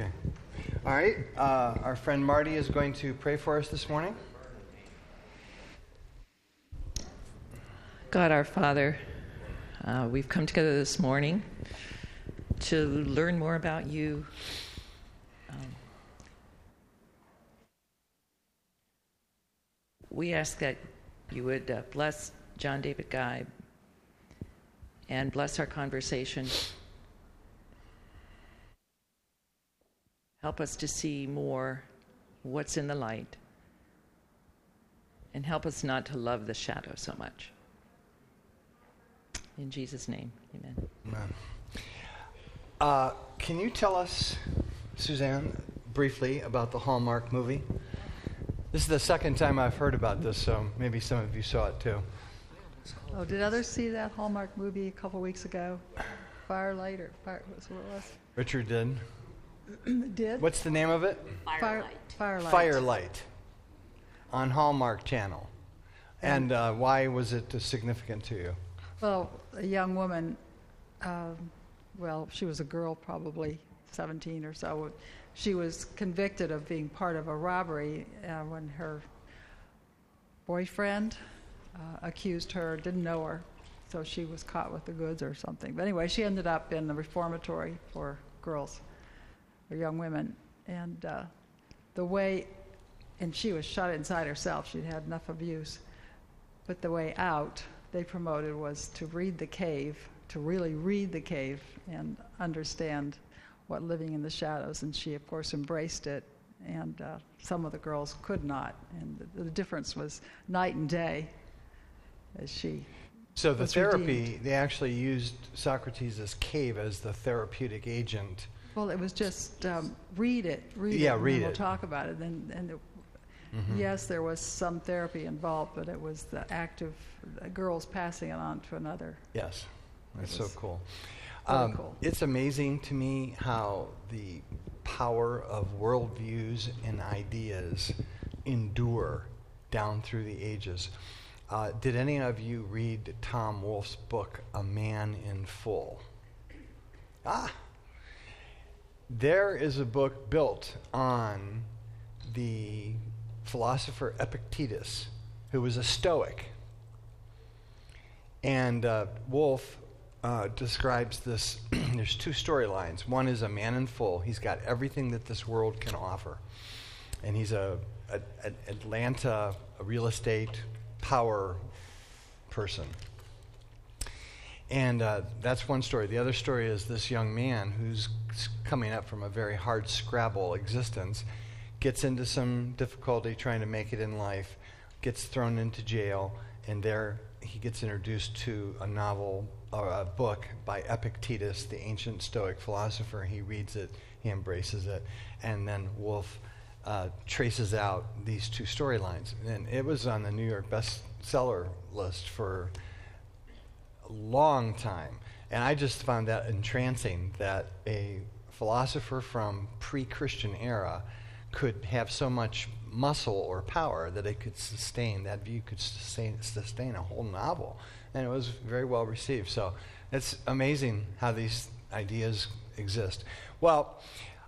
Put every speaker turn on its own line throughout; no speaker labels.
Okay. All right. Uh, our friend Marty is going to pray for us this morning.
God our Father, uh, we've come together this morning to learn more about you. Um, we ask that you would uh, bless John David Geib and bless our conversation. Help us to see more what's in the light and help us not to love the shadow so much. In Jesus' name, amen.
Amen. Uh, can you tell us, Suzanne, briefly about the Hallmark movie? This is the second time I've heard about this, so maybe some of you saw it too.
Oh, did others see that Hallmark movie a couple weeks ago? Firelight or Fire, what's what it was?
Richard did.
Did?
What's the name of it?
Fire, Firelight.
Firelight on Hallmark Channel. And uh, why was it uh, significant to you?
Well, a young woman, um, well, she was a girl, probably 17 or so. She was convicted of being part of a robbery uh, when her boyfriend uh, accused her, didn't know her, so she was caught with the goods or something. But anyway, she ended up in the reformatory for girls or young women. And uh, the way, and she was shut inside herself, she'd had enough abuse. But the way out, they promoted was to read the cave, to really read the cave and understand what living in the shadows. And she, of course, embraced it. And uh, some of the girls could not. And the, the difference was night and day as she.
So the therapy,
redeemed.
they actually used Socrates' cave as the therapeutic agent.
Well, it was just um, read it, read
Yeah,
it, and
read
then we'll
it.
talk about it. And, and it,
Mhm.
yes, there was some therapy involved, but it was the act of the girls passing it on to another.
Yes, that's so cool. Um,
cool.
It's amazing to me how the power of worldviews and ideas endure down through the ages. Uh, did any of you read Tom Wolfe's book, A Man in Full? Ah! There is a book built on the philosopher Epictetus, who was a Stoic. And uh, Wolf uh, describes this. there's two storylines. One is a man in full. He's got everything that this world can offer, and he's a, a, a Atlanta a real estate power person. And uh, that's one story. The other story is this young man who's coming up from a very hard Scrabble existence, gets into some difficulty trying to make it in life, gets thrown into jail, and there he gets introduced to a novel or a book by Epictetus, the ancient Stoic philosopher. He reads it, he embraces it, and then Wolf uh, traces out these two storylines. And it was on the New York bestseller list for long time. And I just found that entrancing that a philosopher from pre Christian era could have so much muscle or power that it could sustain, that view could sustain, sustain a whole novel. And it was very well received. So it's amazing how these ideas exist. Well,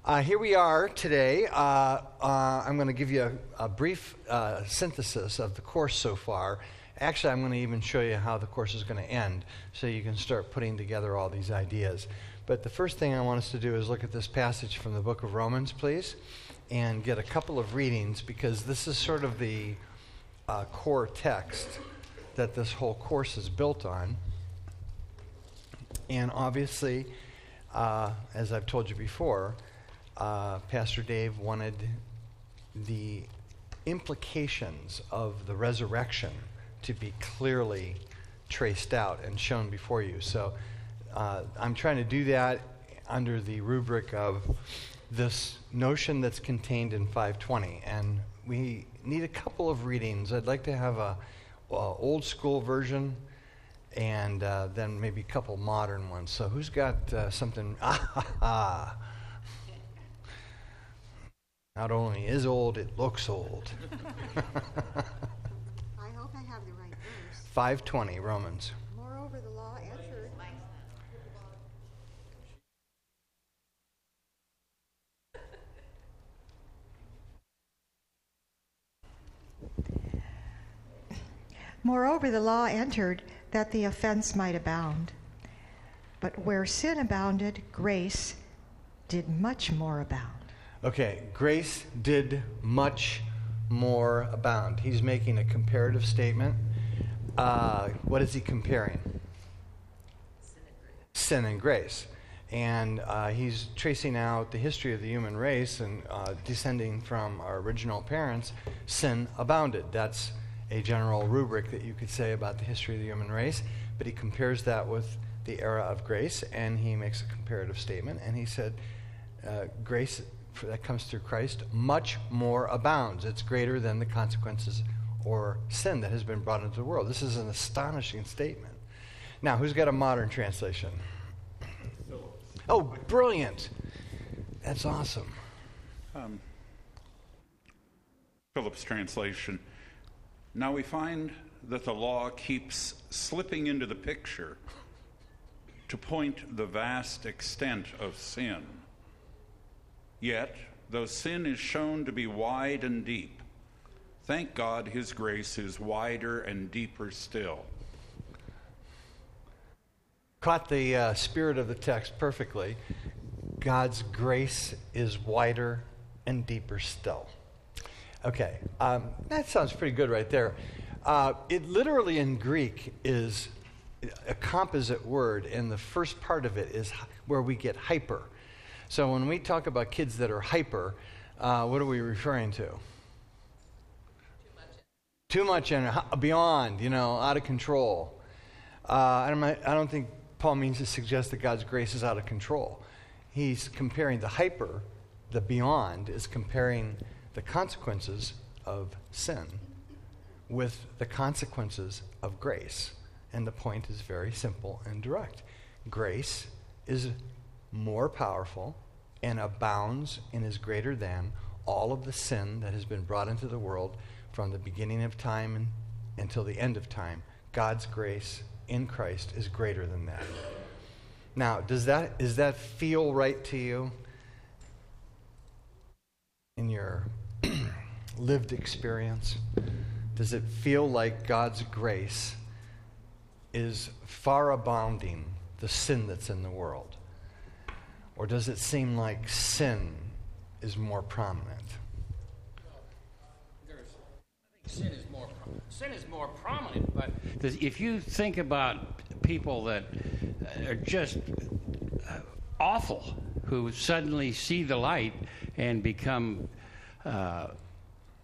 uh, here we are today. Uh, uh, I'm going to give you a, a brief uh, synthesis of the course so far. Actually, I'm going to even show you how the course is going to end so you can start putting together all these ideas. But the first thing I want us to do is look at this passage from the book of Romans, please, and get a couple of readings because this is sort of the uh, core text that this whole course is built on. And obviously, uh, as I've told you before, uh, Pastor Dave wanted the implications of the resurrection to be clearly traced out and shown before you. So uh, I'm trying to do that under the rubric of this notion that's contained in 520. And we need a couple of readings. I'd like to have a, a old school version and uh, then maybe a couple modern ones. So who's got uh, something? Not only is old, it looks old. 520, Romans.
Moreover, the law answered. Moreover, the law entered that the offense might abound. But where sin abounded, grace did much more abound.
Okay, grace did much more abound. He's making a comparative statement. Uh, what is he comparing? Sin and grace. And uh, he's tracing out the history of the human race and uh, descending from our original parents, sin abounded. That's a general rubric that you could say about the history of the human race. But he compares that with the era of grace, and he makes a comparative statement. And he said, uh, grace that comes through Christ much more abounds. It's greater than the consequences or sin that has been brought into the world. This is an astonishing statement. Now, who's got a modern translation? Oh, brilliant. That's awesome.
Um, Phillips' translation. Now we find that the law keeps slipping into the picture to point the vast extent of sin. Yet, though sin is shown to be wide and deep, thank God his grace is wider and deeper still.
Caught the uh, spirit of the text perfectly. God's grace is wider and deeper still. Okay, um, that sounds pretty good right there. Uh, it literally in Greek is a composite word, and the first part of it is where we get hyper. So when we talk about kids that are hyper, uh, what are we referring to? Too much and beyond, you know, out of control. Uh, I don't think Paul means to suggest that God's grace is out of control. He's comparing the hyper, the beyond, is comparing the consequences of sin with the consequences of grace. And the point is very simple and direct. Grace is more powerful and abounds and is greater than all of the sin that has been brought into the world from the beginning of time until the end of time. God's grace in Christ is greater than that. Now, does that does that feel right to you in your lived experience? Does it feel like God's grace is far abounding the sin that's in the world? Or does it seem like sin is more prominent?
Sin is more sin is more prominent, but if you think about people that are just uh, awful, who suddenly see the light and become uh,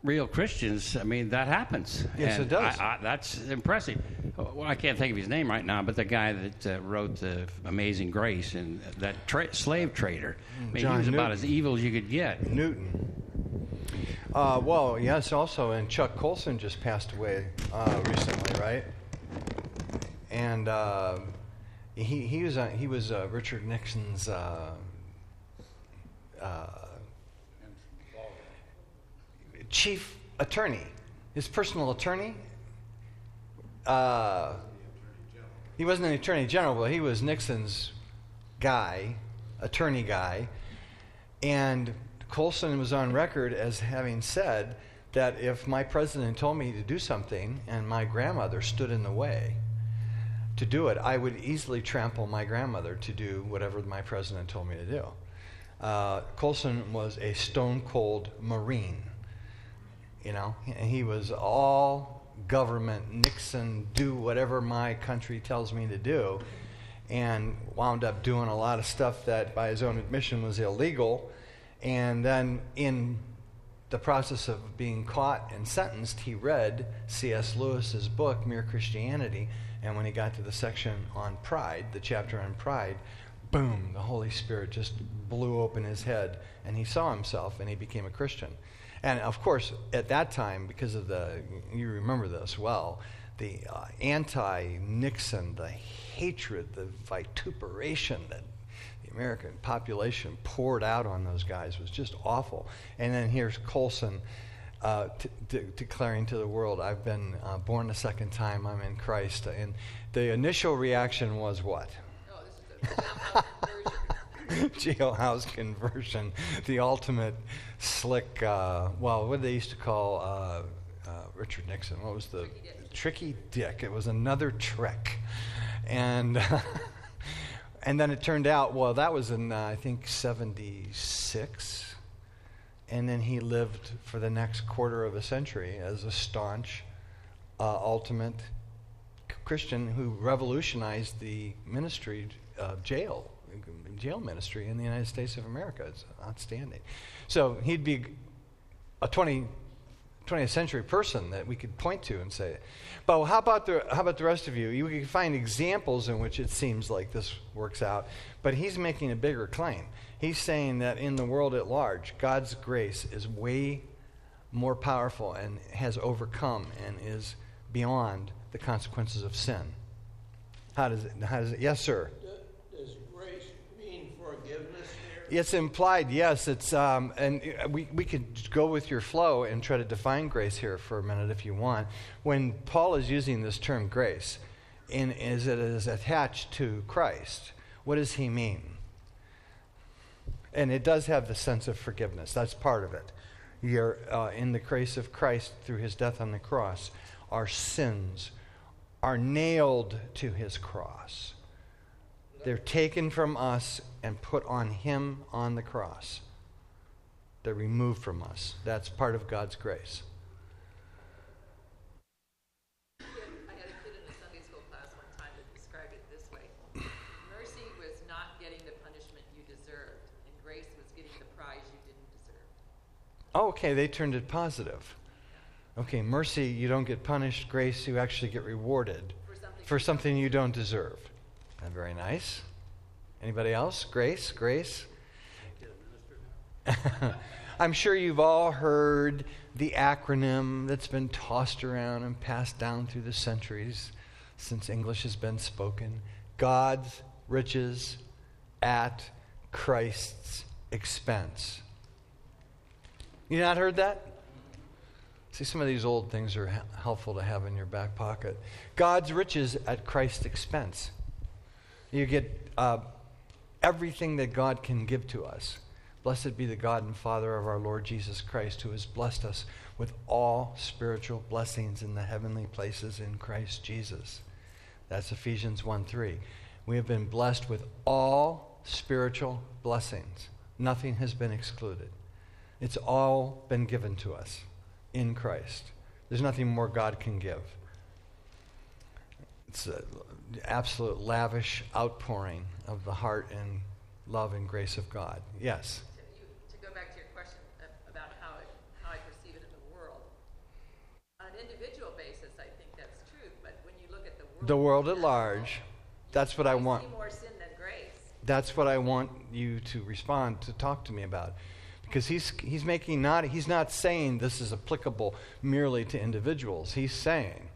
real Christians, I mean, that happens.
Yes,
and
it does.
I, I, that's impressive. Well, I can't think of his name right now, but the guy that uh, wrote the Amazing Grace and that tra- slave trader, I mean,
John
he was
Newton.
about as evil as you could get.
Newton. Uh, well, yes, also, and Chuck Colson just passed away uh, recently, right? And uh, he, he was, he was uh, Richard Nixon's uh, uh, chief attorney, his personal attorney. Uh, he wasn't an attorney general, but he was Nixon's guy, attorney guy. And Colson was on record as having said that if my president told me to do something and my grandmother stood in the way to do it, I would easily trample my grandmother to do whatever my president told me to do. Uh, Colson was a stone cold Marine, you know, and he was all government, Nixon, do whatever my country tells me to do, and wound up doing a lot of stuff that, by his own admission, was illegal and then in the process of being caught and sentenced, he read C.S. Lewis's book, Mere Christianity. And when he got to the section on pride, the chapter on pride, boom, the Holy Spirit just blew open his head and he saw himself and he became a Christian. And of course, at that time, because of the, you remember this well, the uh, anti Nixon, the hatred, the vituperation that American population poured out on those guys was just awful. And then here's Colson uh, t- t- declaring to the world, I've been uh, born a second time, I'm in Christ. And the initial reaction was what? Jailhouse conversion, the ultimate slick, uh, well, what they used to call uh, uh, Richard Nixon. What was the Tricky Dick? It was another trick, and and then it turned out well that was in uh, I think '76, and then he lived for the next quarter of a century as a staunch, uh, ultimate Christian who revolutionized the ministry of jail jail ministry in the United States of America. It's outstanding. So he'd be a 20, 20th century person that we could point to and say, but how about the how about the rest of you? You can find examples in which it seems like this works out, but he's making a bigger claim. He's saying that in the world at large, God's grace is way more powerful and has overcome and is beyond the consequences of sin. How does it? How does it? Yes, sir.
Does grace mean forgiveness here?
It's implied, yes. It's um, and we we could go with your flow and try to define grace here for a minute if you want. When Paul is using this term grace, in as it is attached to Christ, what does he mean? And it does have the sense of forgiveness. That's part of it. You're uh, in the grace of Christ through His death on the cross. Our sins are nailed to His cross. They're taken from us and put on Him on the cross. They're removed from us. That's part of God's grace.
I had a kid in a Sunday school class one time that described it this way Mercy was not getting the punishment you deserved, and grace was getting the prize you didn't deserve.
Oh, okay, they turned it positive. Okay, mercy, you don't get punished. Grace, you actually get rewarded
For something
for something you don't deserve. Very nice. Anybody else? Grace? Grace? I'm sure you've all heard the acronym that's been tossed around and passed down through the centuries since English has been spoken God's riches at Christ's expense. You not heard that? See, some of these old things are helpful to have in your back pocket. God's riches at Christ's expense. You get uh, everything that God can give to us. Blessed be the God and Father of our Lord Jesus Christ, who has blessed us with all spiritual blessings in the heavenly places in Christ Jesus. That's Ephesians 1 3. We have been blessed with all spiritual blessings. Nothing has been excluded. It's all been given to us in Christ. There's nothing more God can give. It's an absolute lavish outpouring of the heart and love and grace of God. Yes.
To, you, to go back to your question about how, it, how I perceive it in the world, on an individual basis, I think that's true, but when you look at the world,
The world at large, that's what I want.
see more sin than.
That's what I want you to respond to talk to me about. Because he's, he's making not, he's not saying this is applicable merely to individuals. He's saying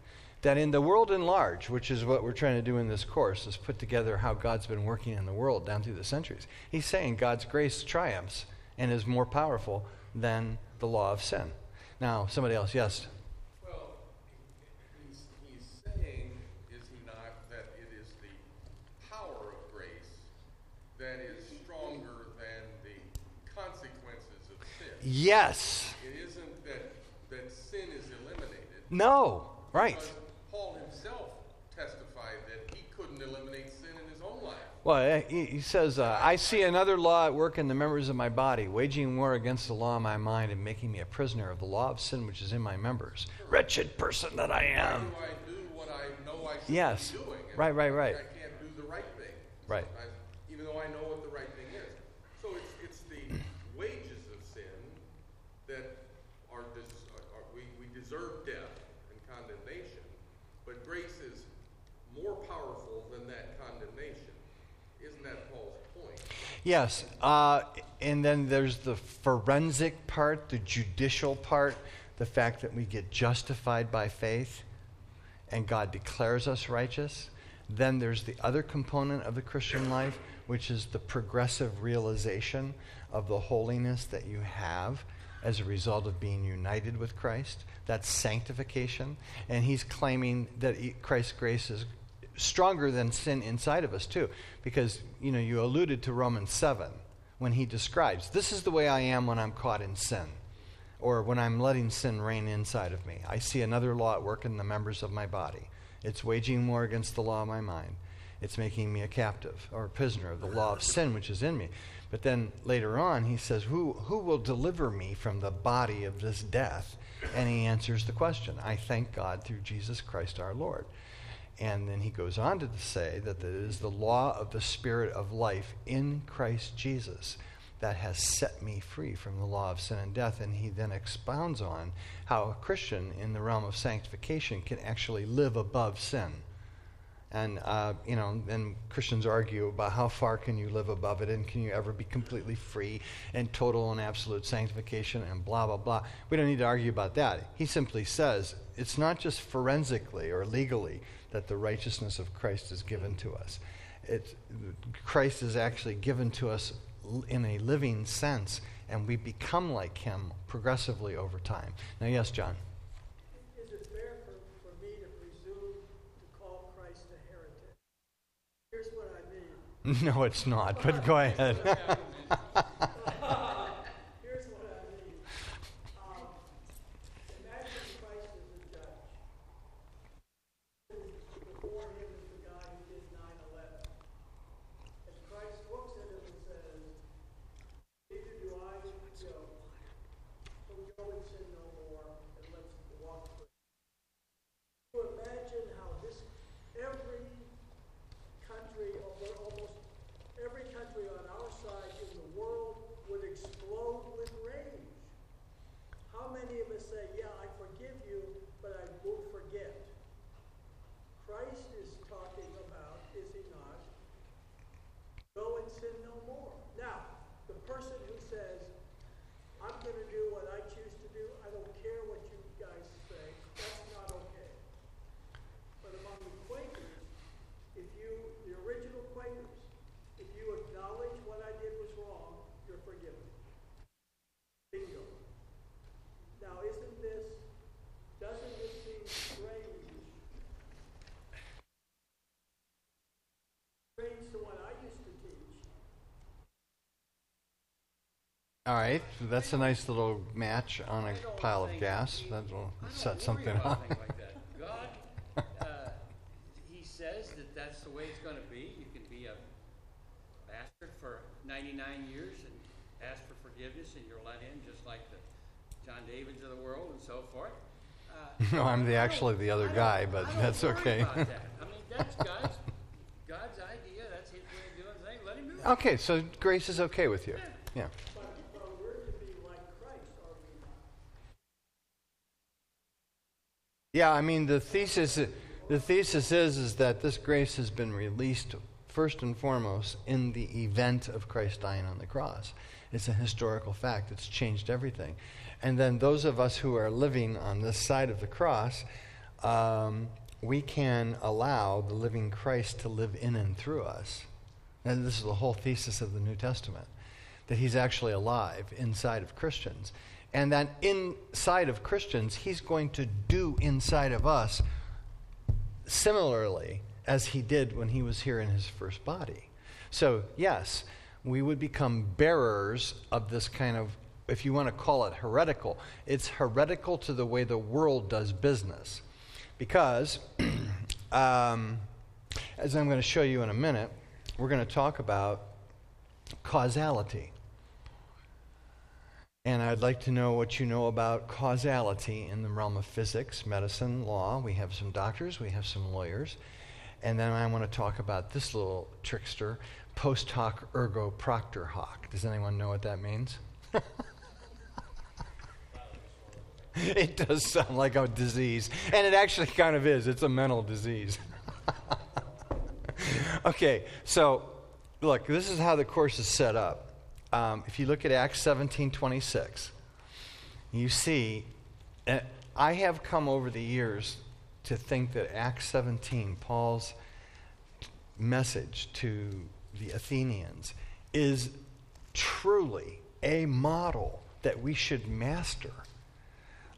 that in the world in large, which is what we're trying to do in this course, is put together how God's been working in the world down through the centuries. He's saying God's grace triumphs and is more powerful than the law of sin. Now, somebody else, yes.
Well, he's, he's saying, is he not, that it is the power of grace that is stronger than the consequences of sin.
Yes.
It isn't that, that sin is eliminated.
No. Right.
Because Paul himself testified that he couldn't eliminate sin in his own life.
Well, eh, he, says, uh, I see another law at work in the members of my body, waging war against the law of my mind and making me a prisoner of the law of sin which is in my members. Wretched person that I am.
I do what I know I should
Yes.
be doing? And
Right, right, right.
I can't do the right thing.
Right.
sometimes, even though I know what the right thing is. So it's, it's the wages of sin that are, des- are, are we, we deserve death and condemnation, but grace is more powerful than that condemnation. Isn't that Paul's point?
Yes. Uh, and then there's the forensic part, the judicial part, the fact that we get justified by faith and God declares us righteous. Then there's the other component of the Christian life, which is the progressive realization of the holiness that you have as a result of being united with Christ. That's sanctification. And he's claiming that Christ's grace is stronger than sin inside of us, too. Because, you know, you alluded to Romans 7 when he describes this is the way I am when I'm caught in sin. or when I'm letting sin reign inside of me. I see another law at work in the members of my body. It's waging war against the law of my mind. It's making me a captive or a prisoner of the law of sin which is in me. But then later on, he says, Who, who will deliver me from the body of this death? And he answers the question I thank God through Jesus Christ our Lord. And then he goes on to say that it is the law of the Spirit of life in Christ Jesus that has set me free from the law of sin and death. And he then expounds on how a Christian in the realm of sanctification can actually live above sin. And, uh, you know, and Christians argue about how far can you live above it and can you ever be completely free and total and absolute sanctification and blah, blah, blah. We don't need to argue about that. He simply says it's not just forensically or legally that the righteousness of Christ is given to us. It's, Christ is actually given to us in a living sense, and we become like him progressively over time. Now, yes, John.
Is it fair for, for me to presume to call Christ a heretic? Here's what I mean.
No, it's not, but go ahead.
Here's what I mean. Um, imagine Christ as a judge. Before him is the guy who did 9/11. And Christ looks at him and says, "Neither do I, Joe. So go and sin no more, and let's walk through." You imagine how this every country, over almost every country on our side in the world would explode with rage. How many of us say, Yeah, I forgive you, but I won't forget? Christ is talking about, is he not? Go and sin no more. Now, the person who says, I'm going to do what I choose to do, I don't care what you guys say, that's not okay. But among the Quakers, if you, the original Quakers, if you acknowledge what I did was wrong, you're forgiven. Bingo. Now, isn't this, doesn't this seem strange? Strange to what I used to teach.
All right, so that's a nice little match on a pile of gas. That'll set something
about
off.
like that. God, uh, He says that that's the way it's going to be. You can be a bastard for 99 years and ask for forgiveness, and you're let in, just like the John Davids of the world and so forth. Uh,
No, I'm the, actually the other guy, but that's okay.
that. I mean, that's God's God's idea. That's His way of doing things. Let Him do it.
Okay, so grace is okay with you. Yeah.
But, but we're to be like Christ, are we not?
Yeah, I mean the thesis the thesis is is that this grace has been released first and foremost in the event of Christ dying on the cross. It's a historical fact. It's changed everything. And then those of us who are living on this side of the cross, um, we can allow the living Christ to live in and through us. And this is the whole thesis of the New Testament that he's actually alive inside of Christians. And that inside of Christians, he's going to do inside of us similarly as he did when he was here in his first body. So, yes, we would become bearers of this kind of, if you want to call it heretical, it's heretical to the way the world does business. Because, um, as I'm going to show you in a minute, we're going to talk about causality. And I'd like to know what you know about causality in the realm of physics, medicine, law. We have some doctors, we have some lawyers. And then I want to talk about this little trickster, post hoc ergo propter hoc. Does anyone know what that means? it does sound like a disease. And it actually kind of is. It's a mental disease. okay, so look, this is how the course is set up. Um, if you look at Acts 17 26, you see, uh, I have come over the years to think that Acts 17, Paul's message to the Athenians, is truly a model that we should master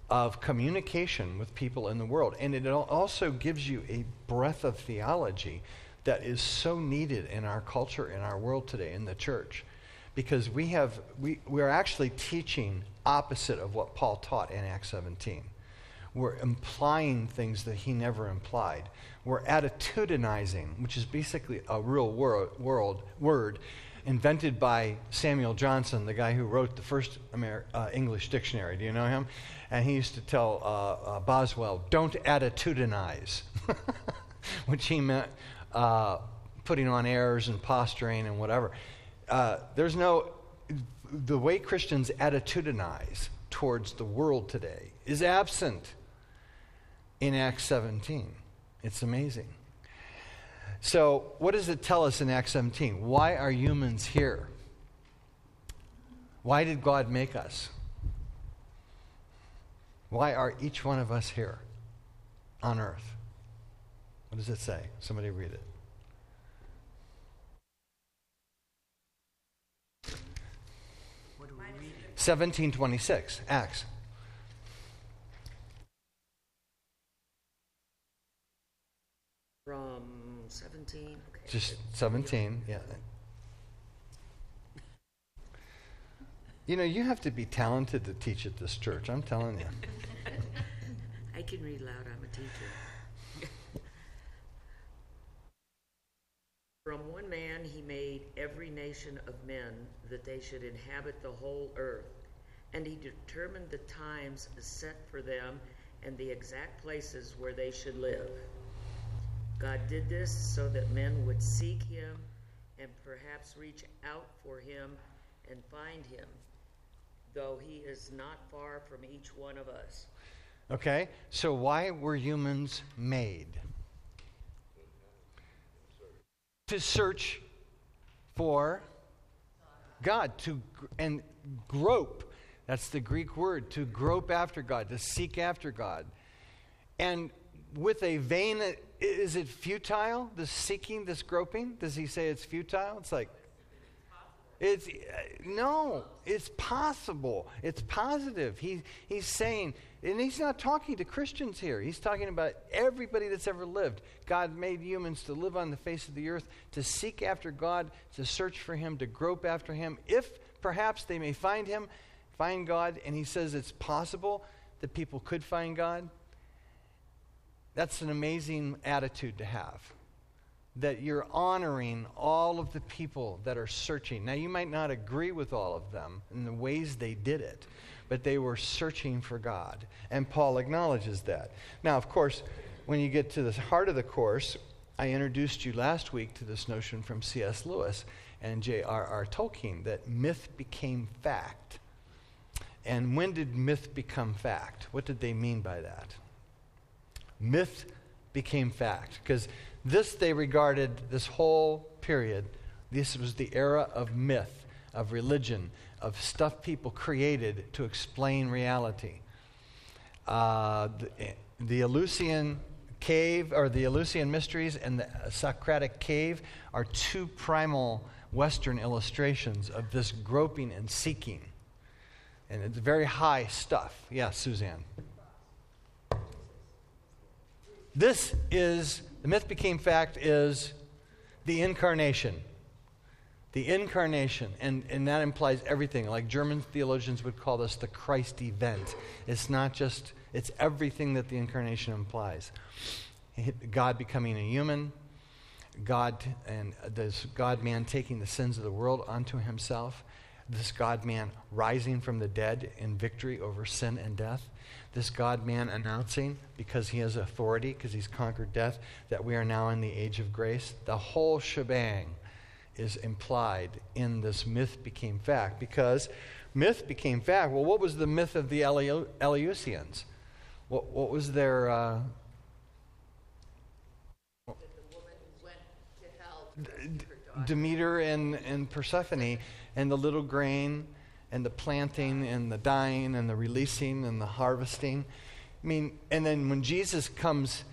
of communication with people in the world. And it also gives you a breadth of theology that is so needed in our culture, in our world today, in the church. Because we have we, we're actually teaching opposite of what Paul taught in Acts 17. We're implying things that he never implied. We're attitudinizing, which is basically a real wor- world, word invented by Samuel Johnson, the guy who wrote the first Amer- uh, English dictionary. Do you know him? And he used to tell uh, uh, Boswell, don't attitudinize, which he meant uh, putting on airs and posturing and whatever. Uh, there's no, the way Christians attitudinize towards the world today is absent in Acts 17. It's amazing. So, what does it tell us in Acts 17? Why are humans here? Why did God make us? Why are each one of us here on earth? What does it say? Somebody read it.
What are we reading?
1726, Acts.
From 17? Okay.
Just 17, yeah. You know, you have to be talented to teach at this church, I'm telling you.
I can read loud, I'm a teacher. From one man he made every nation of men that they should inhabit the whole earth, and he determined the times set for them and the exact places where they should live. God did this so that men would seek him and perhaps reach out for him and find him, though he is not far from each one of us.
Okay? So, why were humans made? To search for God, to and grope. That's the Greek word, to grope after God, to seek after God. And with a vain, is it futile, this seeking, this groping? Does he say it's futile? It's like, it's uh, no, it's possible. It's positive. He, he's saying, and he's not talking to Christians here. He's talking about everybody that's ever lived. God made humans to live on the face of the earth, to seek after God, to search for Him, to grope after Him, if perhaps they may find Him, find God. And he says it's possible that people could find God. That's an amazing attitude to have that you're honoring all of the people that are searching. Now, you might not agree with all of them in the ways they did it, but they were searching for God. And Paul acknowledges that. Now, of course, when you get to the heart of the course, I introduced you last week to this notion from C.S. Lewis and J.R.R. Tolkien that myth became fact. And when did myth become fact? What did they mean by that? myth became fact because this they regarded this whole period this was the era of myth of religion of stuff people created to explain reality uh, the, Eleusinian cave or the Eleusinian mysteries and the Socratic cave are two primal Western illustrations of this groping and seeking. And it's very high stuff. Yes, Suzanne. This is, the myth became fact, is the incarnation. The incarnation, and, and that implies everything. Like German theologians would call this the Christ event. It's not just, it's everything that the incarnation implies. God becoming a human, God and this God man taking the sins of the world onto himself, this God man rising from the dead in victory over sin and death, this God man announcing, because he has authority, because he's conquered death, that we are now in the age of grace. The whole shebang is implied in this myth became fact, because myth became fact. Well, what was the myth of the Eleu- Eleusinians? What, what was their. Uh,
that the woman went to hell to rescue her daughter.
Demeter and, and Persephone, and the little grain, and the planting, and the dying, and the releasing, and the harvesting. I mean, and then when Jesus comes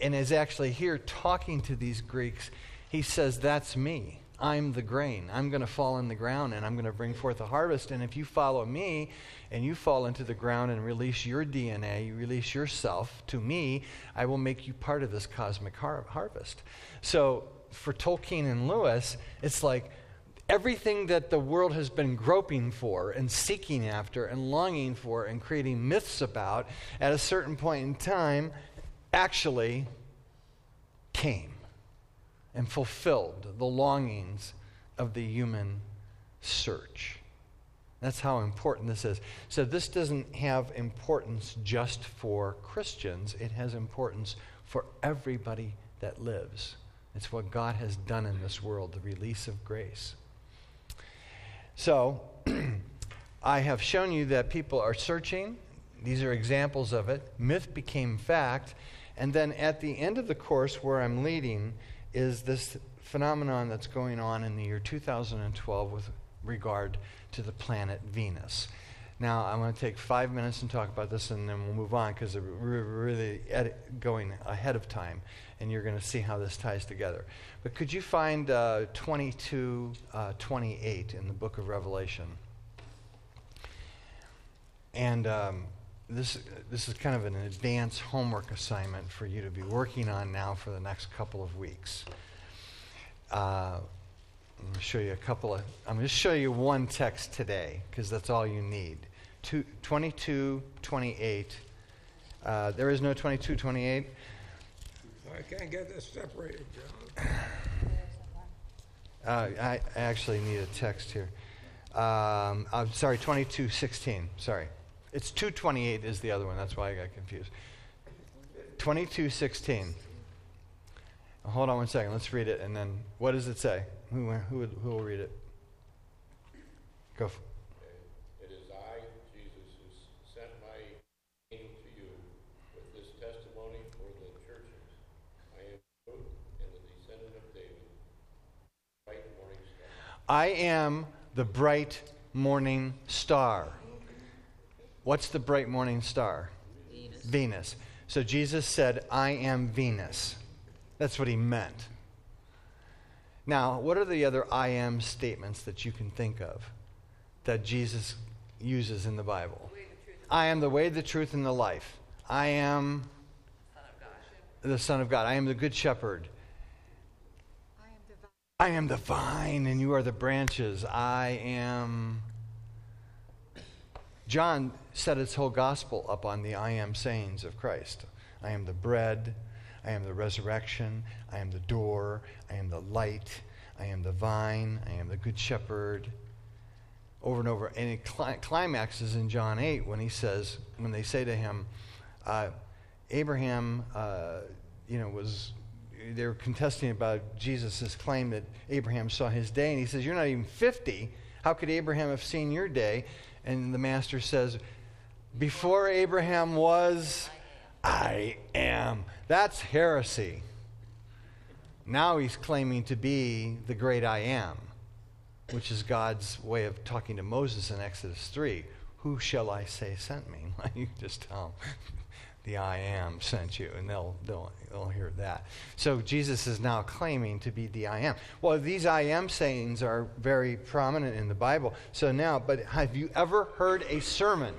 and is actually here talking to these Greeks, he says, That's me. I'm the grain. I'm going to fall in the ground and I'm going to bring forth a harvest. And if you follow me and you fall into the ground and release your DNA, you release yourself to me, I will make you part of this cosmic har- harvest. So for Tolkien and Lewis, it's like everything that the world has been groping for and seeking after and longing for and creating myths about at a certain point in time actually came and fulfilled the longings of the human search. That's how important this is. So, this doesn't have importance just for Christians, it has importance for everybody that lives. It's what God has done in this world, the release of grace. So, I have shown you that people are searching. These are examples of it. Myth became fact. And then at the end of the course, where I'm leading, is this phenomenon that's going on in the year 2012 with regard to the planet Venus. Now, I'm going to take five minutes and talk about this, and then we'll move on because we're really going ahead of time, and you're going to see how this ties together. But could you find uh, 22, uh, 28 in the book of Revelation? And um, this, this is kind of an advanced homework assignment for you to be working on now for the next couple of weeks. Uh, I'm going to show you a couple of, I'm going to show you one text today because that's all you need. Two, 22, 28. Uh, there is no 22, 28.
I can't get this separated, John.
Uh, I, I actually need a text here. Um, I'm sorry, 22, 16. Sorry. It's 228 is the other one. That's why I got confused. 22, 16. Hold on one second. Let's read it. And then what does it say? Who, who, who will read it? Go. For
it is I, Jesus, who sent my name to you with this testimony for the churches. I am Ruth and the descendant of David, bright morning star.
I am the bright morning star. What's the bright morning star?
Venus.
Venus. So Jesus said, I am Venus. That's what he meant. Now, what are the other I am statements that you can think of that Jesus uses in the Bible? I am the way, the truth, and the life. I am the Son of God. I am the Good Shepherd. I am the vine, and you are the branches. I am. John set his whole gospel up on the I am sayings of Christ. I am the bread. I am the resurrection. I am the door. I am the light. I am the vine. I am the good shepherd. Over and over. And it climaxes in John 8 when he says, when they say to him, uh, Abraham, uh, you know, was, they were contesting about Jesus' claim that Abraham saw his day. And he says, You're not even 50. How could Abraham have seen your day? And the master says, Before Abraham was, I am. That's heresy. Now he's claiming to be the great I am, which is God's way of talking to Moses in Exodus 3. Who shall I say sent me? you just tell them, the I am sent you, and they'll, they'll, they'll hear that. So Jesus is now claiming to be the I am. Well, these I am sayings are very prominent in the Bible. So now, but have you ever heard a sermon,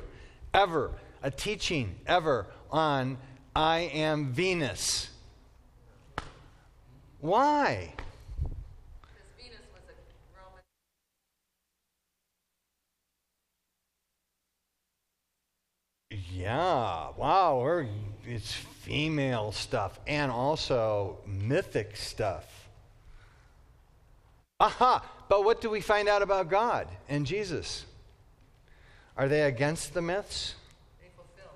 ever, a teaching, ever, on I am Venus? Why?
Because Venus was a Roman.
Yeah, wow, we're, it's female stuff and also mythic stuff. Aha! But what do we find out about God and Jesus? Are they against the myths?
They fulfill.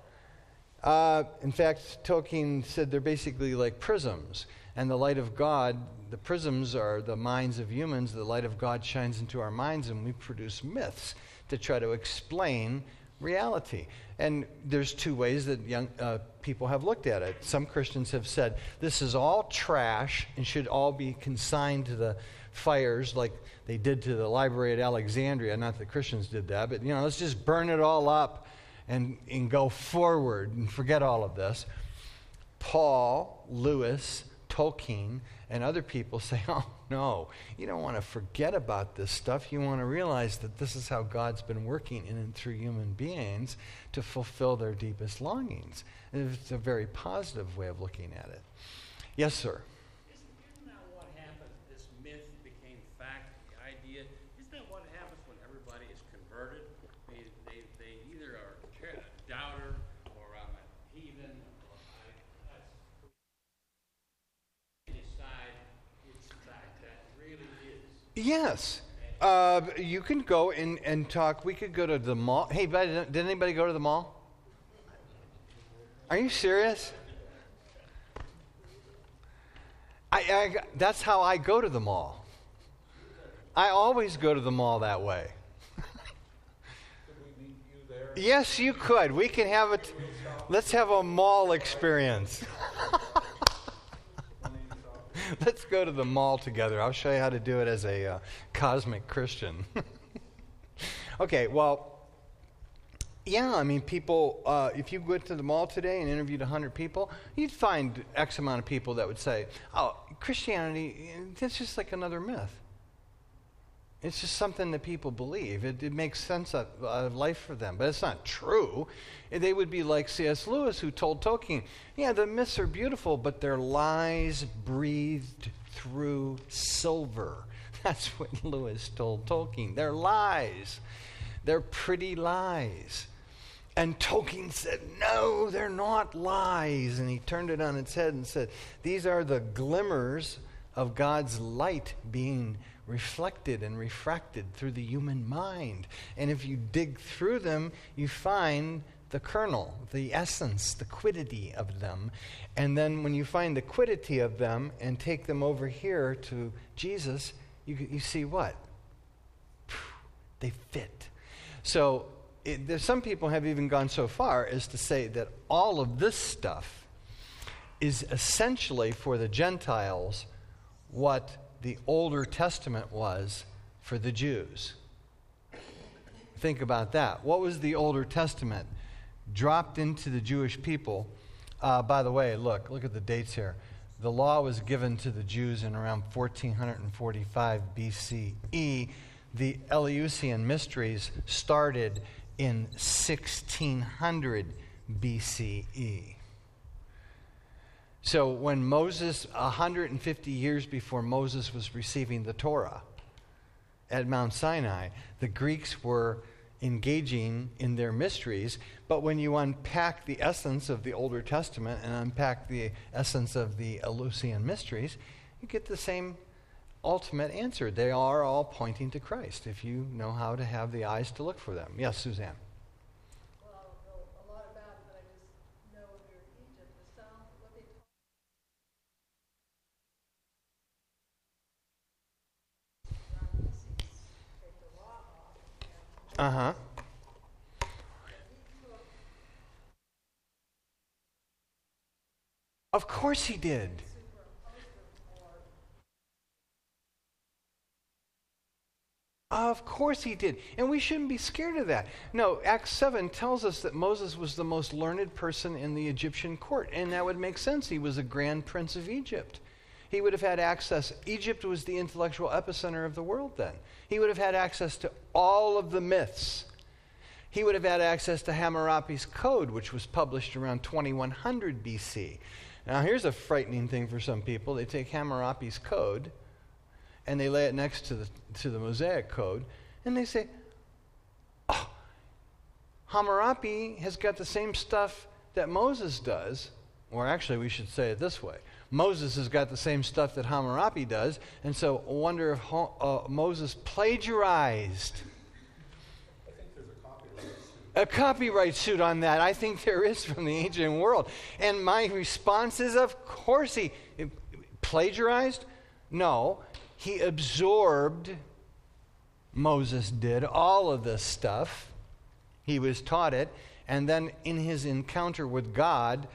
Uh, in fact, Tolkien said they're basically like prisms. And the light of God, the prisms are the minds of humans. The light of God shines into our minds, and we produce myths to try to explain reality. And there's two ways that young uh, people have looked at it. Some Christians have said this is all trash and should all be consigned to the fires like they did to the library at Alexandria. Not that Christians did that, but you know, let's just burn it all up and, and go forward and forget all of this. Paul, Lewis, Tolkien, and other people say, oh, no, you don't want to forget about this stuff. You want to realize that this is how God's been working in and through human beings to fulfill their deepest longings. And it's a very positive way of looking at it. Yes, sir.
Isn't, isn't that what happened? This myth became fact, the idea
Yes. Uh, you can go and, and talk. We could go to the mall. Hey, did anybody go to the mall? Are you serious? I, I, that's how I go to the mall. I always go to the mall that way. yes, you could. We can have it. Let's have a mall experience. Let's go to the mall together. I'll show you how to do it as a uh, cosmic Christian. okay, well, yeah, I mean, people, uh, if you went to the mall today and interviewed 100 people, you'd find X amount of people that would say, oh, Christianity, that's just like another myth. It's just something that people believe. It, it makes sense of, of, life for them, but it's not true. They would be like C.S. Lewis, who told Tolkien, yeah, the myths are beautiful, but they're lies breathed through silver. That's what Lewis told Tolkien. They're lies. They're pretty lies. And Tolkien said, No, they're not lies. And he turned it on its head and said, These are the glimmers of God's light being reflected and refracted through the human mind. And if you dig through them, you find the kernel, the essence, the quiddity of them. And then when you find the quiddity of them and take them over here to Jesus, you, you see what? They fit. So it, some people have even gone so far as to say that all of this stuff is essentially for the Gentiles what the Older Testament was for the Jews. Think about that. What was the Older Testament? Dropped into the Jewish people. Uh, by the way, look, look at the dates here. The law was given to the Jews in around 1445 BCE. The Eleusinian mysteries started in 1600 BCE. So when Moses, 150 years before Moses was receiving the Torah at Mount Sinai, the Greeks were engaging in their mysteries. But when you unpack the essence of the Older Testament and unpack the essence of the Eleusinian mysteries, you get the same ultimate answer. They are all pointing to Christ if you know how to have the eyes to look for them. Yes, Suzanne. Uh huh. Of course he did. Of course he did. And we shouldn't be scared of that. No, Acts 7 tells us that Moses was the most learned person in the Egyptian court. And that would make sense. He was a grand prince of Egypt. He would have had access. Egypt was the intellectual epicenter of the world then. He would have had access to all of the myths. He would have had access to Hammurabi's code, which was published around 2100 BC. Now, here's a frightening thing for some people. They take Hammurabi's code and they lay it next to the, to the Mosaic code, and they say, oh, Hammurabi has got the same stuff that Moses does. Or actually, we should say it this way Moses has got the same stuff that Hammurabi does, and so I wonder if uh, Moses plagiarized. A copyright suit on that. I think there is from the ancient world. And my response is, of course, he plagiarized? No. He absorbed, Moses did, all of this stuff. He was taught it. And then in his encounter with God,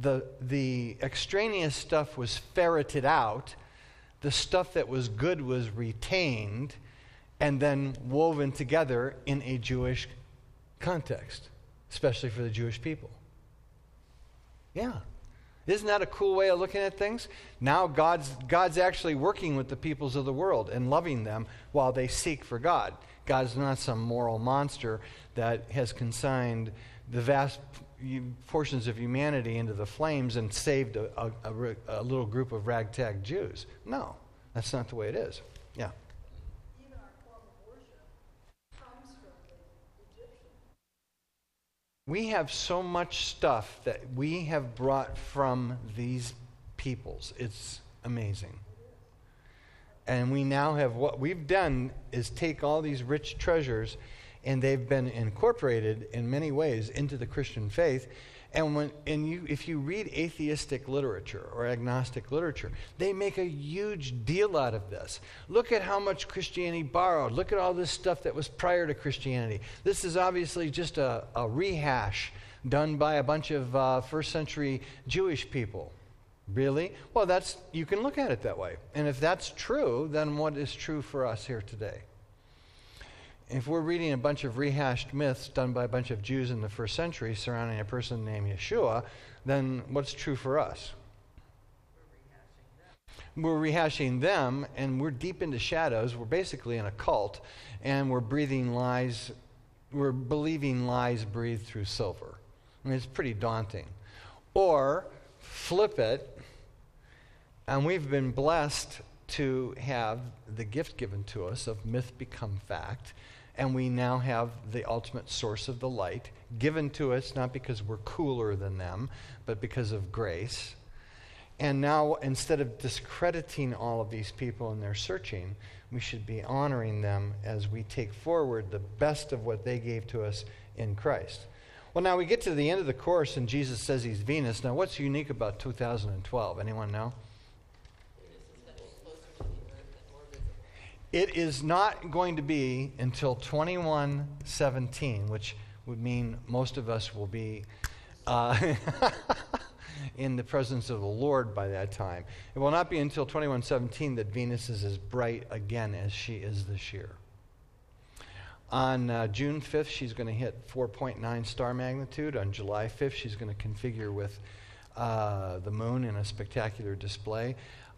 the, the extraneous stuff was ferreted out, the stuff that was good was retained, and then woven together in a Jewish context, especially for the Jewish people. Yeah. Isn't that a cool way of looking at things? Now God's, God's actually working with the peoples of the world and loving them while they seek for God. God's not some moral monster that has consigned the vast portions of humanity into the flames and saved a, a, a, a, little group of ragtag Jews. No, that's not the way it is. Yeah. We have so much stuff that we have brought from these peoples. It's amazing. And we now have what we've done is take all these rich treasures and they've been incorporated in many ways into the Christian faith. And, when, and you, if you read atheistic literature or agnostic literature, they make a huge deal out of this. Look at how much Christianity borrowed. Look at all this stuff that was prior to Christianity. This is obviously just a, a rehash done by a bunch of uh, first century Jewish people. Really? Well, that's you can look at it that way. And if that's true, then what is true for us here today? If we're reading a bunch of rehashed myths done by a bunch of Jews in the first century surrounding a person named Yeshua, then what's true for us? We're rehashing them, and we're deep into shadows. We're basically in a cult, and we're breathing lies. We're believing lies breathed through silver. I mean, it's pretty daunting. Or flip it, and we've been blessed to have the gift given to us of myth become fact, and we now have the ultimate source of the light given to us not because we're cooler than them, but because of grace. And now, instead of discrediting all of these people in their searching, we should be honoring them as we take forward the best of what they gave to us in Christ. Well, now we get to the end of the course, and Jesus says he's Venus. Now, what's unique about 2012? Anyone know? It is not going to be until 2117, which would mean most of us will be uh, in the presence of the Lord by that time. It will not be until 2117 that Venus is as bright again as she is this year. On uh, June 5th, she's going to hit 4.9 star magnitude. On July 5th, she's going to configure with uh, the moon in a spectacular display.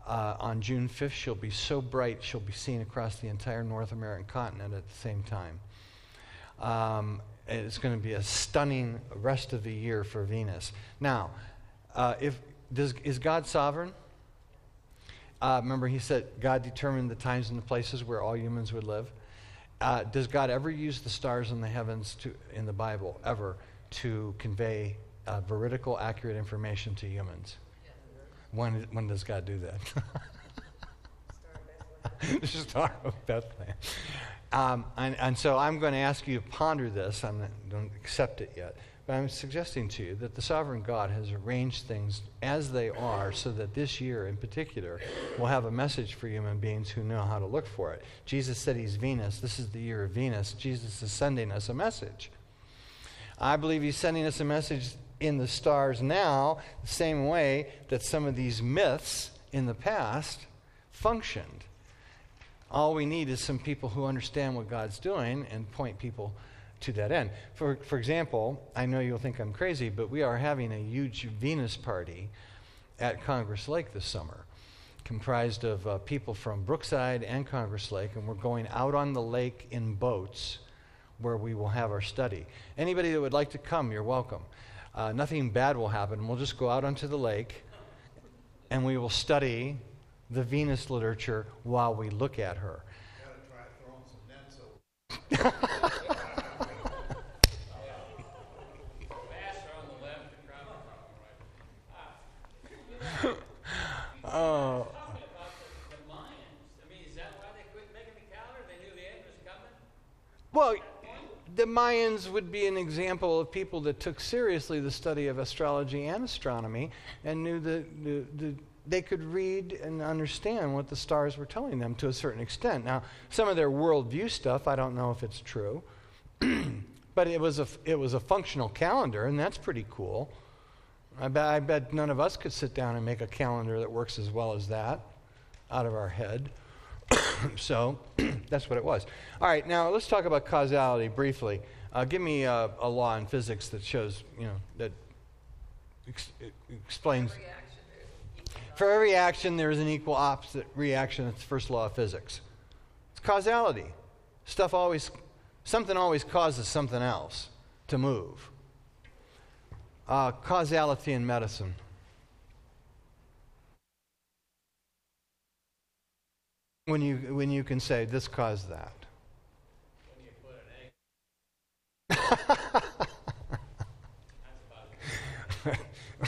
Uh, on June 5th, she'll be so bright she'll be seen across the entire North American continent at the same time. Um, it's going to be a stunning rest of the year for Venus. Now, uh, if does, is God sovereign? Uh, remember, he said God determined the times and the places where all humans would live. Uh, does God ever use the stars in the heavens to, in the Bible ever to convey uh, veridical, accurate information to humans? When, when does God do that? Star of Bethlehem. Um, and, and, so I'm going to ask you to ponder this. I don't accept it yet. But I'm suggesting to you that the sovereign God has arranged things as they are so that this year in particular will have a message for human beings who know how to look for it. Jesus said he's Venus. This is the year of Venus. Jesus is sending us a message. I believe he's sending us a message in the stars now, the same way that some of these myths in the past functioned. All we need is some people who understand what God's doing and point people to that end. For, for example, I know you'll think I'm crazy, but we are having a huge Venus party at Congress Lake this summer, comprised of uh, people from Brookside and Congress Lake, and we're going out on the lake in boats where we will have our study. Anybody that would like to come, you're welcome. Uh, nothing bad will happen. We'll just go out onto the lake and we will study the Venus literature while we look at her. oh. Well, the Mayans would be an example of people that took seriously the study of astrology and astronomy and knew that the, the, they could read and understand what the stars were telling them to a certain extent. Now, some of their worldview stuff, I don't know if it's true, but it was, a, it was a functional calendar, and that's pretty cool. I bet, I bet none of us could sit down and make a calendar that works as well as that out of our head. so that's what it was. All right, now let's talk about causality briefly. Uh, give me a, a, law in physics that shows, you know, that ex- explains. For every action, there is an equal opposite reaction. It's the first law of physics. It's causality. Stuff always, something always causes something else to move. Uh, causality in medicine. When you, when you can say, this caused that.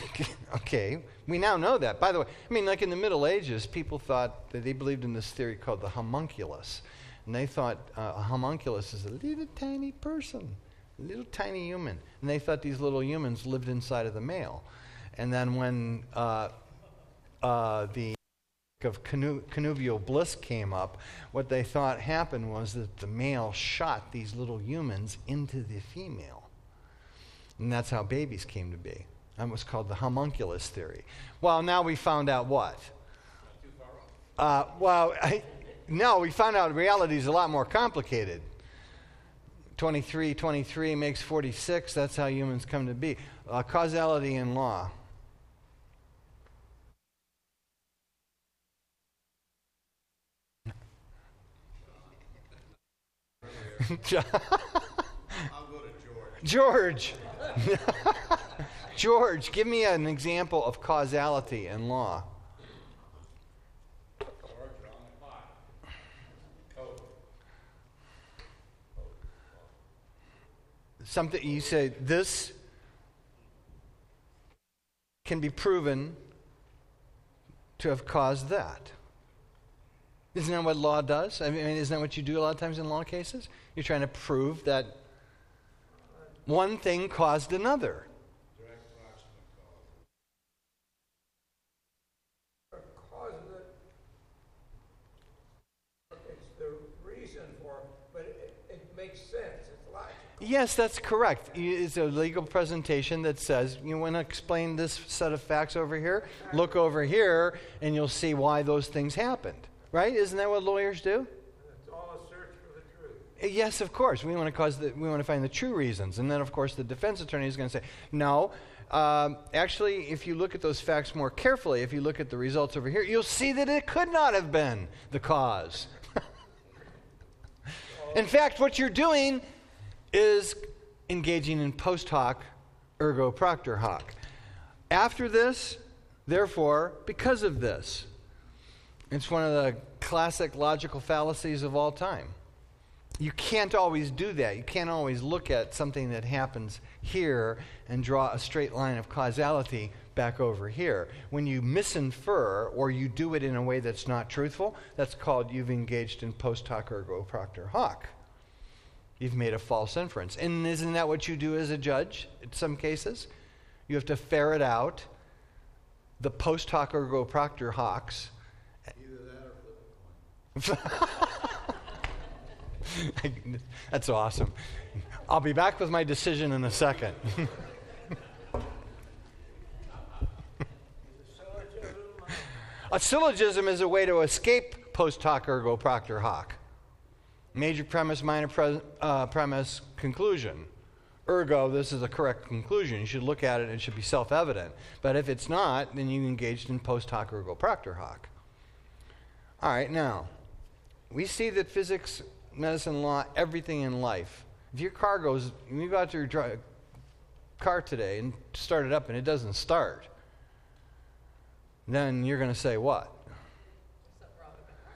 okay, okay. We now know that. By the way, I mean, like in the Middle Ages, people thought that they believed in this theory called the homunculus. And they thought uh, a homunculus is a little tiny person, a little tiny human. And they thought these little humans lived inside of the male. And then when uh, uh, the of connubial bliss came up, what they thought happened was that the male shot these little humans into the female. And that's how babies came to be. That was called the homunculus theory. Well, now we found out what? Uh, well, I, no, we found out reality is a lot more complicated. 23, 23 makes 46. That's how humans come to be. Uh, causality in law. George. George, give me an example of causality in law. Something you say this can be proven to have caused that. Isn't that what law does? I mean, isn't that what you do a lot of times in law cases? You're trying to prove that one thing caused another. Yes, that's correct. It's a legal presentation that says, you want to explain this set of facts over here? Look over here, and you'll see why those things happened. Right? Isn't that what lawyers do?
It's all a search for the truth.
Yes, of course. We want to cause the, we want to find the true reasons, and then of course the defense attorney is going to say, no. Um, actually, if you look at those facts more carefully, if you look at the results over here, you'll see that it could not have been the cause. in fact, what you're doing is engaging in post hoc, ergo propter hoc. After this, therefore, because of this. It's one of the classic logical fallacies of all time. You can't always do that. You can't always look at something that happens here and draw a straight line of causality back over here. When you misinfer or you do it in a way that's not truthful, that's called you've engaged in post hoc ergo propter hoc. You've made a false inference. And isn't that what you do as a judge in some cases? You have to ferret out the post hoc ergo propter hocs That's awesome. I'll be back with my decision in a second. a syllogism is a way to escape post hoc ergo propter hoc. Major premise, minor pre- uh, premise, conclusion. Ergo, this is a correct conclusion. You should look at it and it should be self evident. But if it's not, then you engaged in post hoc ergo propter hoc. All right, now, we see that physics, medicine, law, everything in life. If your car goes, you go out to your car today and start it up and it doesn't start, then you're going to say what?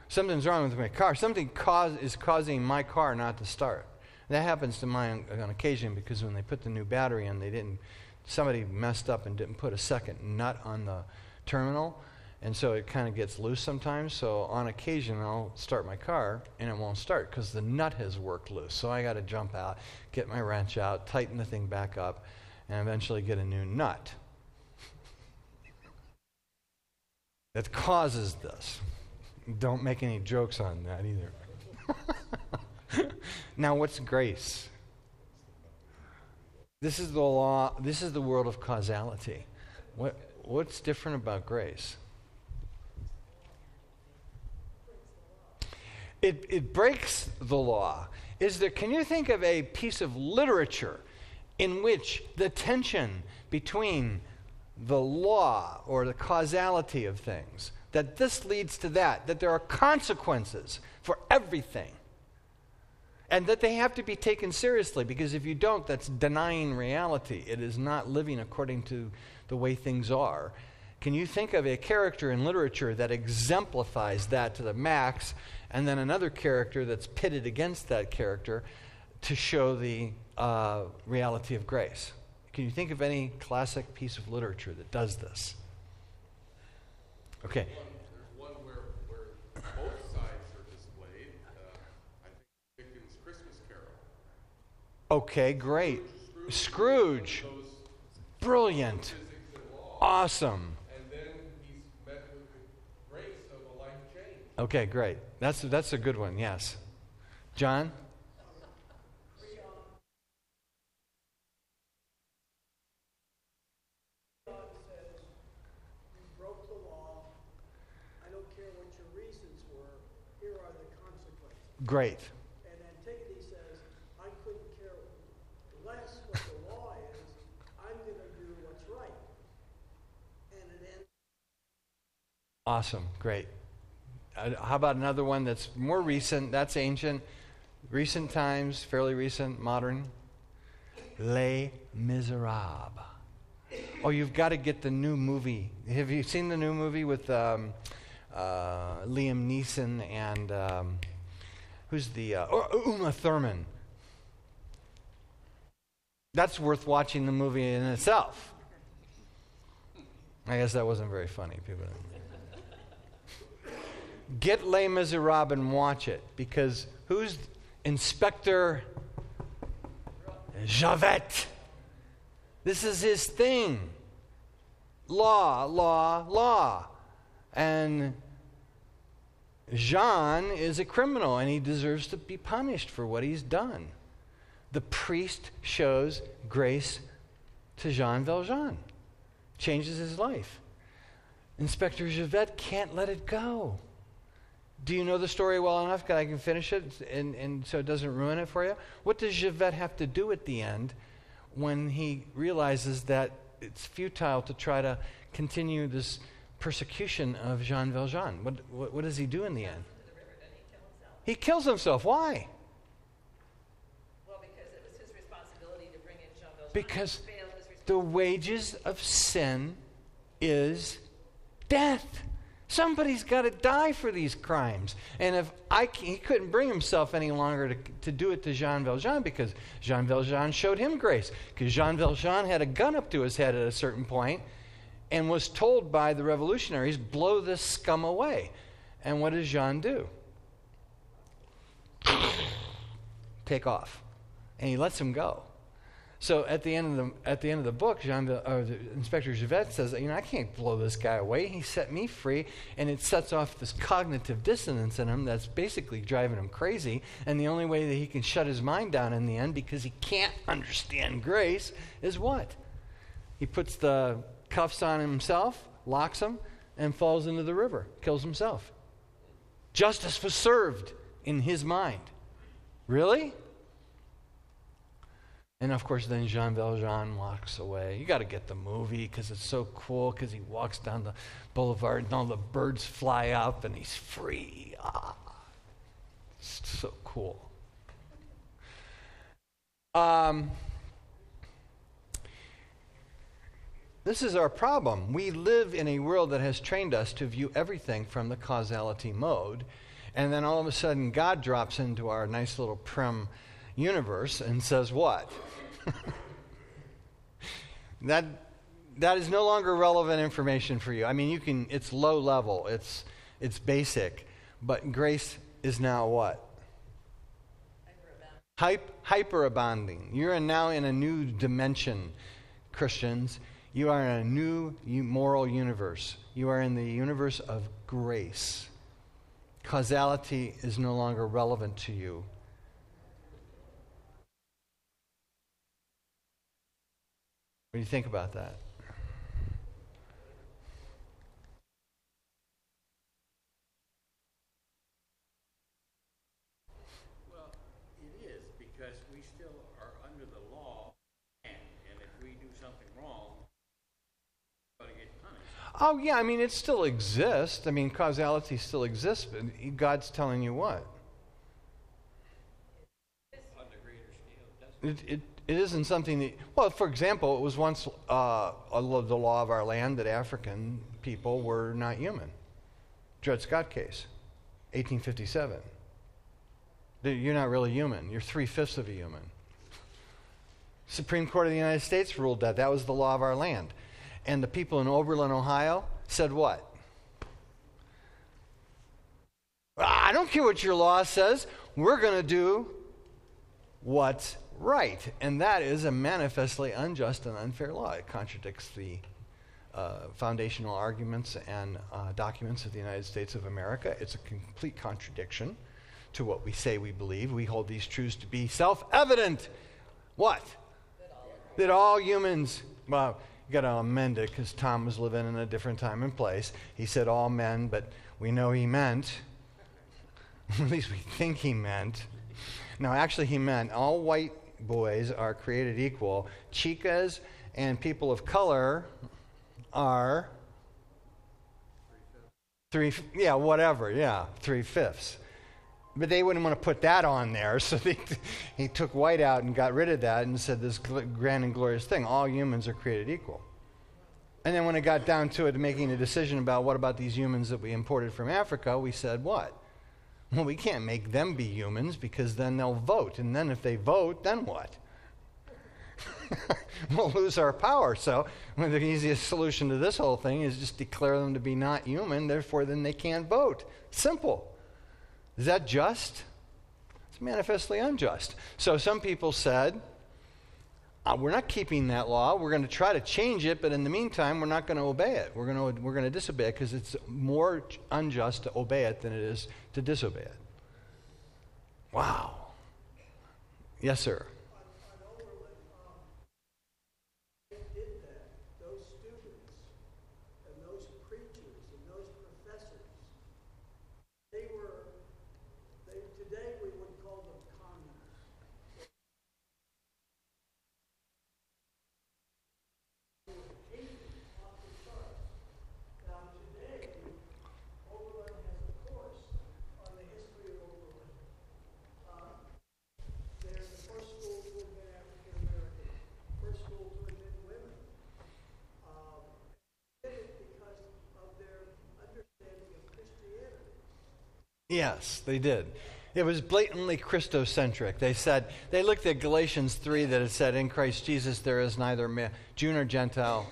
Something's wrong with my car. Something cause, is causing my car not to start. That happens to mine on occasion because when they put the new battery in, they didn't. Somebody messed up and didn't put a second nut on the terminal, and so it kind of gets loose sometimes. So on occasion, I'll start my car and it won't start because the nut has worked loose. So I got to jump out, get my wrench out, tighten the thing back up, and eventually get a new nut. that causes this. Don't make any jokes on that either. now, what's grace? This is the law, this is the world of causality. What, what's different about grace? It, it breaks the law. Is there, can you think of a piece of literature in which the tension between the law or the causality of things, that this leads to that, that there are consequences for everything, and that they have to be taken seriously because if you don't, that's denying reality. It is not living according to the way things are. Can you think of a character in literature that exemplifies that to the max, and then another character that's pitted against that character to show the uh, reality of grace? Can you think of any classic piece of literature that does this? Okay.
There's one where, where both sides are displayed. Uh, I think Dickens' Christmas Carol.
Okay, great. Scrooge. Brilliant.
Physics and law.
Awesome.
And then he's met with the grace of a life change.
Okay, great. That's that's a good one. Yes. John?
God says, you broke the law, I don't care what your reasons were, here are the consequences.
Great.
And Antigone says, I couldn't care less what the law is, I'm gonna do what's right. And it ends
Awesome. Great. Uh, how about another one that's more recent? That's ancient. Recent times, fairly recent, modern. Les Miserables. Oh, you've got to get the new movie. Have you seen the new movie with um, uh, Liam Neeson and um, who's the uh, oh, Uma Thurman? That's worth watching the movie in itself. I guess that wasn't very funny. People. Didn't. Get Les Miserables and watch it because who's Inspector Javert? This is his thing. Law, law, law. And Jean is a criminal and he deserves to be punished for what he's done. The priest shows grace to Jean Valjean, changes his life. Inspector Javert can't let it go. Do you know the story well enough that I can finish it and, and so it doesn't ruin it for you? What does Javert have to do at the end when he realizes that it's futile to try to continue this persecution of Jean Valjean? What, what, what does he do in the end? He kills himself. Why?
Well, because it was his responsibility to bring in Jean Valjean.
Because
He
the wages of sin is death. Somebody's got to die for these crimes. And if I he couldn't bring himself any longer to, to do it to Jean Valjean because Jean Valjean showed him grace. Because Jean Valjean had a gun up to his head at a certain point and was told by the revolutionaries, blow this scum away. And what does Jean do? Take off. And he lets him go. So at the end of the at the end of the book, Jean, the Inspector Javert says, "You know, I can't blow this guy away. He set me free, and it sets off this cognitive dissonance in him that's basically driving him crazy. And the only way that he can shut his mind down in the end, because he can't understand grace, is what? He puts the cuffs on himself, locks them, and falls into the river, kills himself. Justice was served in his mind. Really? And of course, then Jean Valjean walks away. You got to get the movie because it's so cool. Because he walks down the boulevard and all the birds fly up and he's free. Ah, it's so cool. Um, this is our problem. We live in a world that has trained us to view everything from the causality mode, and then all of a sudden, God drops into our nice little prim universe and says, What? that, that is no longer relevant information for you. I mean, you can, it's low level, it's, it's basic, but grace is now what? Hype, hyperabounding. You're now in a new dimension, Christians. You are in a new moral universe. You are in the universe of grace. Causality is no longer relevant to you. Do you think about that?
Well, it is because we still are under the law, and, and if we do something wrong, we're going to get punished.
Oh, yeah, I mean, it still exists. I mean, causality still exists, but God's telling you what?
On the greater scale,
It, it, it isn't something that, well, for example, it was once uh, the law of our land that African people were not human. Dred Scott case, 1857. You're not really human. You're three fifths of a human. Supreme Court of the United States ruled that. That was the law of our land. And the people in Oberlin, Ohio said what? I don't care what your law says. We're going to do what's right. And that is a manifestly unjust and unfair law. It contradicts the uh, foundational arguments and uh, documents of the United States of America. It's a complete contradiction to what we say we believe. We hold these truths to be self evident. What? That all humans, well, you got to amend it because Tom was living in a different time and place. He said all men, but we know he meant, at least we think he meant. No, actually, he meant all white boys are created equal. Chicas and people of color are three, yeah, whatever, yeah, three fifths. But they wouldn't want to put that on there, so they, he took white out and got rid of that and said this grand and glorious thing all humans are created equal. And then when it got down to it, making a decision about what about these humans that we imported from Africa, we said, what? Well, we can't make them be humans because then they'll vote. And then if they vote, then what? we'll lose our power. So the easiest solution to this whole thing is just declare them to be not human, therefore, then they can't vote. Simple. Is that just? It's manifestly unjust. So some people said, uh, we're not keeping that law. We're going to try to change it, but in the meantime, we're not going to obey it. We're going to, we're going to disobey it because it's more unjust to obey it than it is to disobey it. Wow. Yes, sir. Yes, they did. It was blatantly Christocentric. They said, they looked at Galatians 3 that it said, In Christ Jesus there is neither Jew nor Gentile,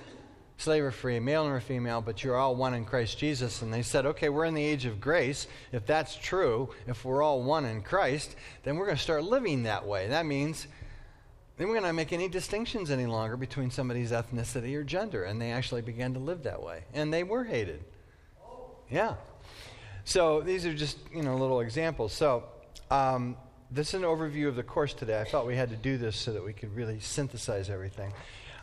slave or free, male nor female, but you're all one in Christ Jesus. And they said, okay, we're in the age of grace. If that's true, if we're all one in Christ, then we're going to start living that way. That means then we're going to make any distinctions any longer between somebody's ethnicity or gender. And they actually began to live that way. And they were hated. Yeah. So these are just you know little examples. So um, this is an overview of the course today. I thought we had to do this so that we could really synthesize everything.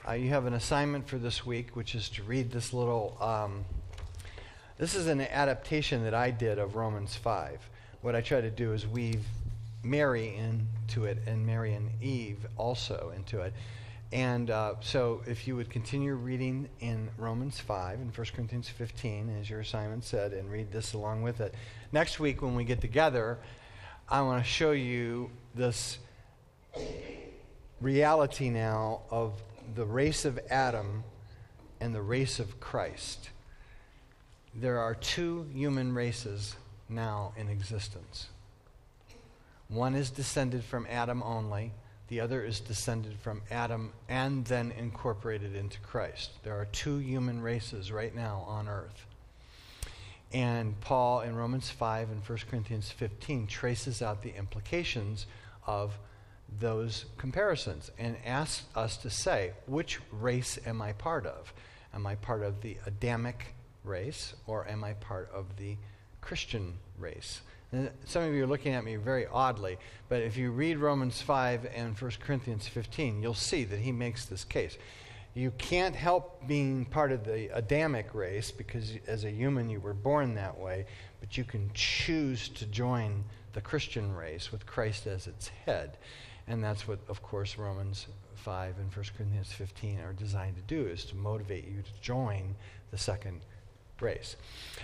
Uh, you have an assignment for this week, which is to read this little. Um, this is an adaptation that I did of Romans five. What I try to do is weave Mary into it and Mary and Eve also into it. And uh, so, if you would continue reading in Romans 5 and 1 Corinthians 15, as your assignment said, and read this along with it. Next week, when we get together, I want to show you this reality now of the race of Adam and the race of Christ. There are two human races now in existence. One is descended from Adam only the other is descended from Adam and then incorporated into Christ. There are two human races right now on earth. And Paul in Romans 5 and 1 Corinthians 15 traces out the implications of those comparisons and asks us to say, which race am I part of? Am I part of the Adamic race or am I part of the Christian race? Some of you are looking at me very oddly, but if you read Romans 5 and 1 Corinthians 15, you'll see that he makes this case. You can't help being part of the Adamic race because as a human you were born that way, but you can choose to join the Christian race with Christ as its head. And that's what, of course, Romans 5 and 1 Corinthians 15 are designed to do, is to motivate you to join the second race.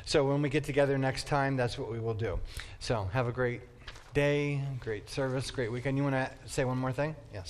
So when we get together next time, that's what we will do. So have a great day, great service, great weekend. You want to say one more thing? Yes.